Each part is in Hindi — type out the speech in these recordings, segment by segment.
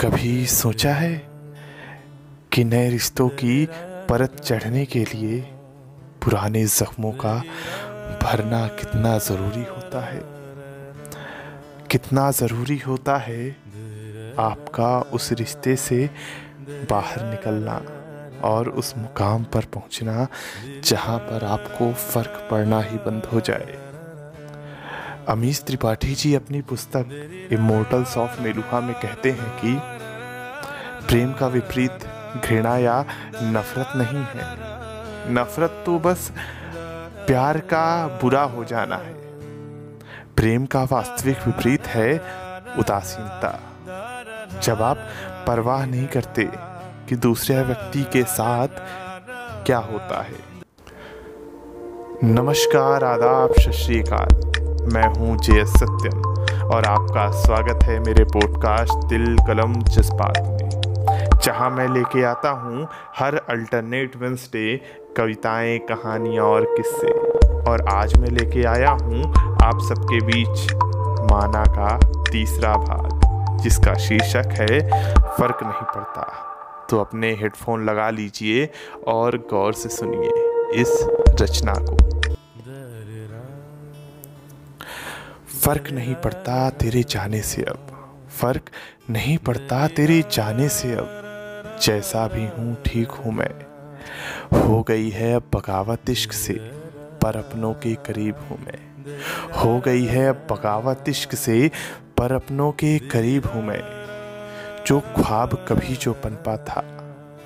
कभी सोचा है कि नए रिश्तों की परत चढ़ने के लिए पुराने जख्मों का भरना कितना ज़रूरी होता है? कितना ज़रूरी होता है आपका उस रिश्ते से बाहर निकलना और उस मुकाम पर पहुँचना जहाँ पर आपको फ़र्क पड़ना ही बंद हो जाए? अमीश त्रिपाठी जी अपनी पुस्तक इमोटल्स ऑफ़ मेलुहा में कहते हैं कि प्रेम का विपरीत घृणा या नफरत नहीं है। नफरत तो बस प्यार का बुरा हो जाना है। प्रेम का वास्तविक विपरीत है उदासीनता। जब आप परवाह नहीं करते कि दूसरे व्यक्ति के साथ क्या होता है। नमस्कार, आदाब, सत मैं हूँ जे एस सत्यम, और आपका स्वागत है मेरे पॉडकास्ट दिल कलम जज्बात में। जहाँ मैं लेके आता हूँ हर अल्टरनेट वेंसडे कविताएँ, कहानियाँ और किस्से। और आज मैं लेके आया हूँ आप सबके बीच माना का तीसरा भाग, जिसका शीर्षक है, फ़र्क नहीं पड़ता। तो अपने हेडफोन लगा लीजिए और गौर से सुनिए इस रचना को। फ़र्क नहीं पड़ता तेरे जाने से अब। फ़र्क नहीं पड़ता तेरे जाने से अब। जैसा भी हूँ, ठीक हूँ मैं। हो गई है अब बगावत इश्क से, पर अपनों के करीब हूँ मैं। हो गई है अब बगावत इश्क से, पर अपनों के करीब हूँ मैं। जो ख्वाब कभी जो पनपा था,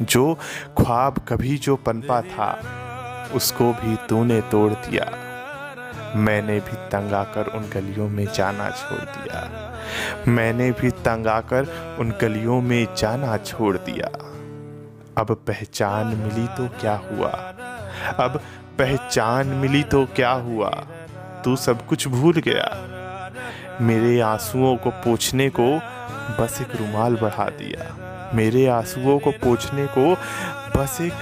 जो ख्वाब कभी जो पनपा था, उसको भी तूने तोड़ दिया। मैंने भी तंग आकर उन गलियों में जाना छोड़ दिया। मैंने भी तंग आकर उन गलियों में जाना छोड़ दिया। अब पहचान मिली तो क्या हुआ? अब पहचान मिली तो क्या हुआ? तू सब कुछ भूल गया। मेरे आंसुओं को पोछने को बस एक रुमाल बढ़ा दिया। मेरे आंसुओं को पोछने को बस एक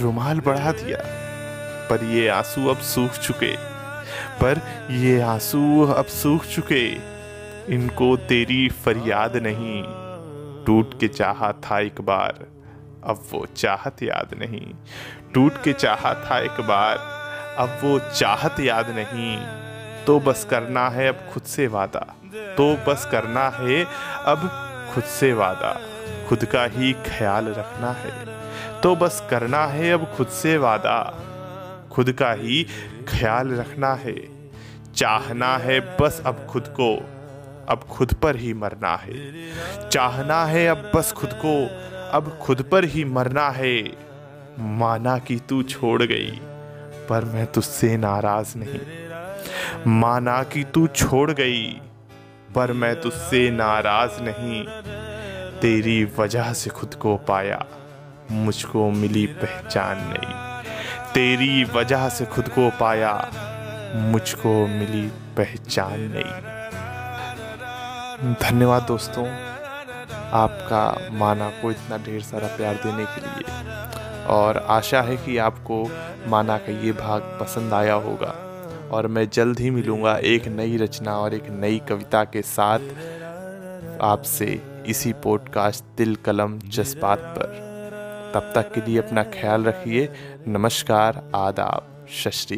रुमाल बढ़ा दिया। पर ये आँसू अब सूख चुके। पर ये आँसू अब सूख चुके। इनको तेरी फरियाद नहीं। टूट के चाहा था एक बार, अब वो चाहत याद नहीं। टूट के चाहा था एक बार, अब वो चाहत याद नहीं। तो बस करना है अब खुद से वादा। तो बस करना है अब खुद से वादा। खुद का ही ख्याल रखना है। तो बस करना है अब खुद से वादा। खुद का ही ख्याल रखना है। चाहना है बस अब खुद को, अब खुद पर ही मरना है। चाहना है अब बस खुद को, अब खुद पर ही मरना है। माना कि तू छोड़ गई, पर मैं तुझसे नाराज़ नहीं। माना कि तू छोड़ गई, पर मैं तुझसे नाराज़ नहीं। तेरी वजह से खुद को पाया, मुझको मिली पहचान नहीं। तेरी वजह से खुद को पाया, मुझको मिली पहचान नहीं। धन्यवाद दोस्तों, आपका माना को इतना ढेर सारा प्यार देने के लिए। और आशा है कि आपको माना का ये भाग पसंद आया होगा। और मैं जल्द ही मिलूँगा एक नई रचना और एक नई कविता के साथ आपसे इसी पॉडकास्ट दिल कलम जज्बात पर। तब तक के लिए अपना ख्याल रखिए। नमस्कार आदाब शश्री